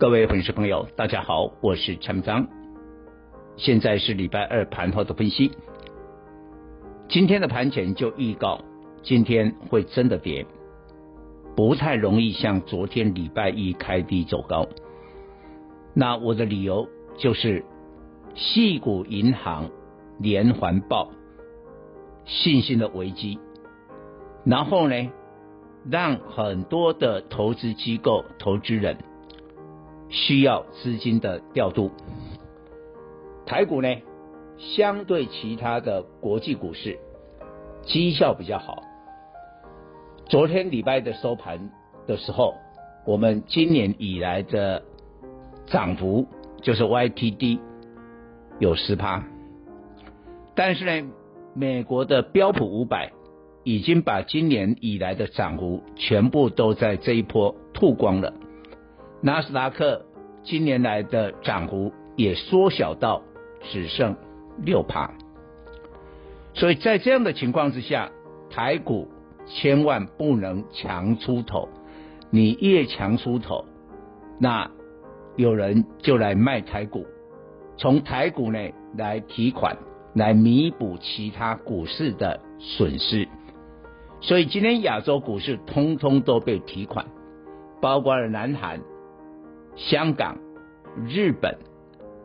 各位粉丝朋友，大家好，我是陈章。现在是礼拜二盘后的分析。今天的盘前就预告，今天会真的跌，不太容易像昨天礼拜一开低走高。那我的理由就是，矽谷银行连环爆，信心的危机，然后呢，让很多的投资机构、投资人。需要资金的调度，台股呢，相对其他的国际股市，绩效比较好。昨天礼拜的收盘的时候，我们今年以来的涨幅就是 YTD 有十趴，但是呢，美国的标普五百已经把今年以来的涨幅全部都在这一波吐光了。纳斯达克今年来的涨幅也缩小到只剩六趴，所以在这样的情况之下，台股千万不能强出头，你越强出头，那有人就来卖台股，从台股内来提款，来弥补其他股市的损失，所以今天亚洲股市通通都被提款，包括了南韩。香港、日本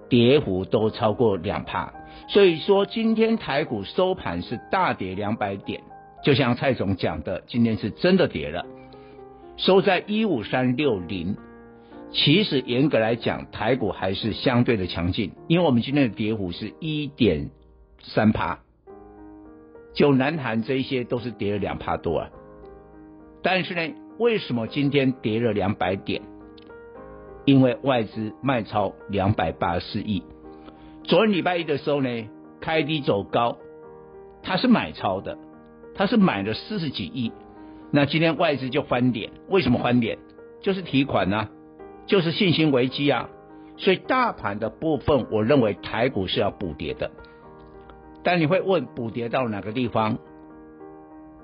跌幅都超过两趴，所以说今天台股收盘是大跌两百点，就像蔡总讲的，今天是真的跌了，收在一五三六零。其实严格来讲，台股还是相对的强劲，因为我们今天的跌幅是一点三趴，就南韩这一些都是跌了两趴多啊。但是呢，为什么今天跌了两百点？因为外资卖超两百八十亿，昨天礼拜一的时候呢，开低走高，它是买超的，它是买了四十几亿，那今天外资就翻点，为什么翻点？就是提款啊，就是信心危机啊，所以大盘的部分，我认为台股是要补跌的，但你会问补跌到哪个地方？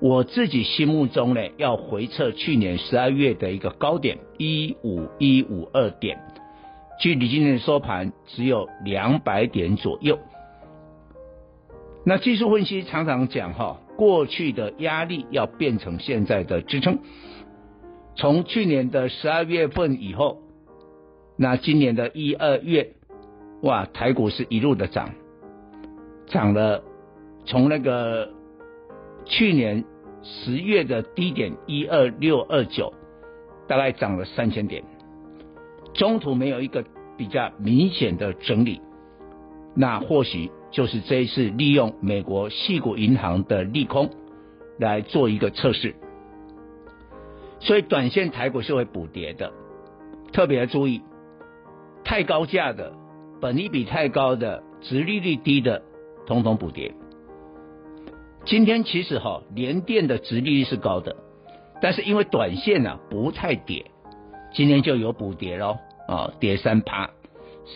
我自己心目中呢，要回测去年十二月的一个高点一五一五二点，距离今天收盘只有两百点左右。那技术分析常常讲哈，过去的压力要变成现在的支撑。从去年的十二月份以后，那今年的一二月，哇，台股是一路的涨，涨了从那个去年。十月的低点一二六二九，大概涨了三千点，中途没有一个比较明显的整理，那或许就是这一次利用美国系股银行的利空来做一个测试，所以短线台股是会补跌的，特别注意，太高价的、本益比太高的、殖利率低的，统统补跌。今天其实哈，联电的殖利率是高的，但是因为短线呢、啊、不太跌，今天就有补跌喽啊，跌三趴。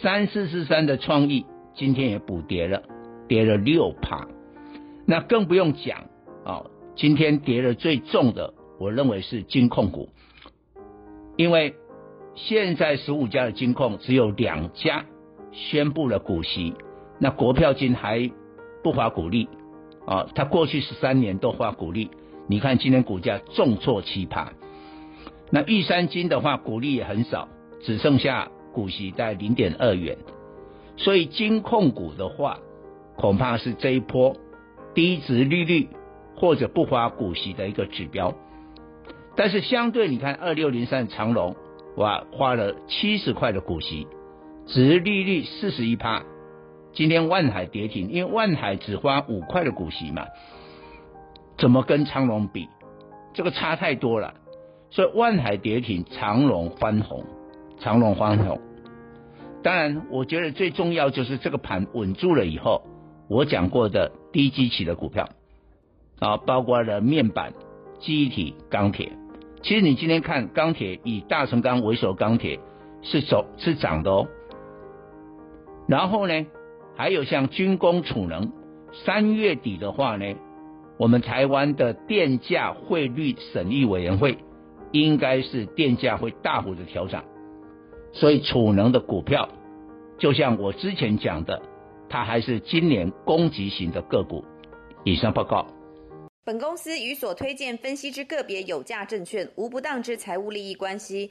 三四四三的创意今天也补跌了，跌了六趴。那更不用讲啊，今天跌的最重的，我认为是金控股，因为现在十五家的金控只有两家宣布了股息，那国票金还不发股利。啊，他过去十三年都发股利，你看今天股价重挫七趴。那玉山金的话，股利也很少，只剩下股息在零点二元。所以金控股的话，恐怕是这一波低值利率或者不发股息的一个指标。但是相对你看二六零三长荣，哇，花了七十块的股息，值利率四十一趴。今天万海跌停，因为万海只花五块的股息嘛，怎么跟长荣比？这个差太多了，所以万海跌停，长荣翻红，长荣翻红。当然，我觉得最重要就是这个盘稳住了以后，我讲过的低基期的股票啊，包括了面板、记忆体、钢铁。其实你今天看钢铁，以大成钢为首，钢铁是走是涨的哦。然后呢，还有像军工、储能，三月底的话呢，我们台湾的电价汇率审议委员会应该是电价会大幅的调涨。所以储能的股票，就像我之前讲的，它还是今年攻击型的个股。以上报告。本公司与所推荐分析之个别有价证券无不当之财务利益关系。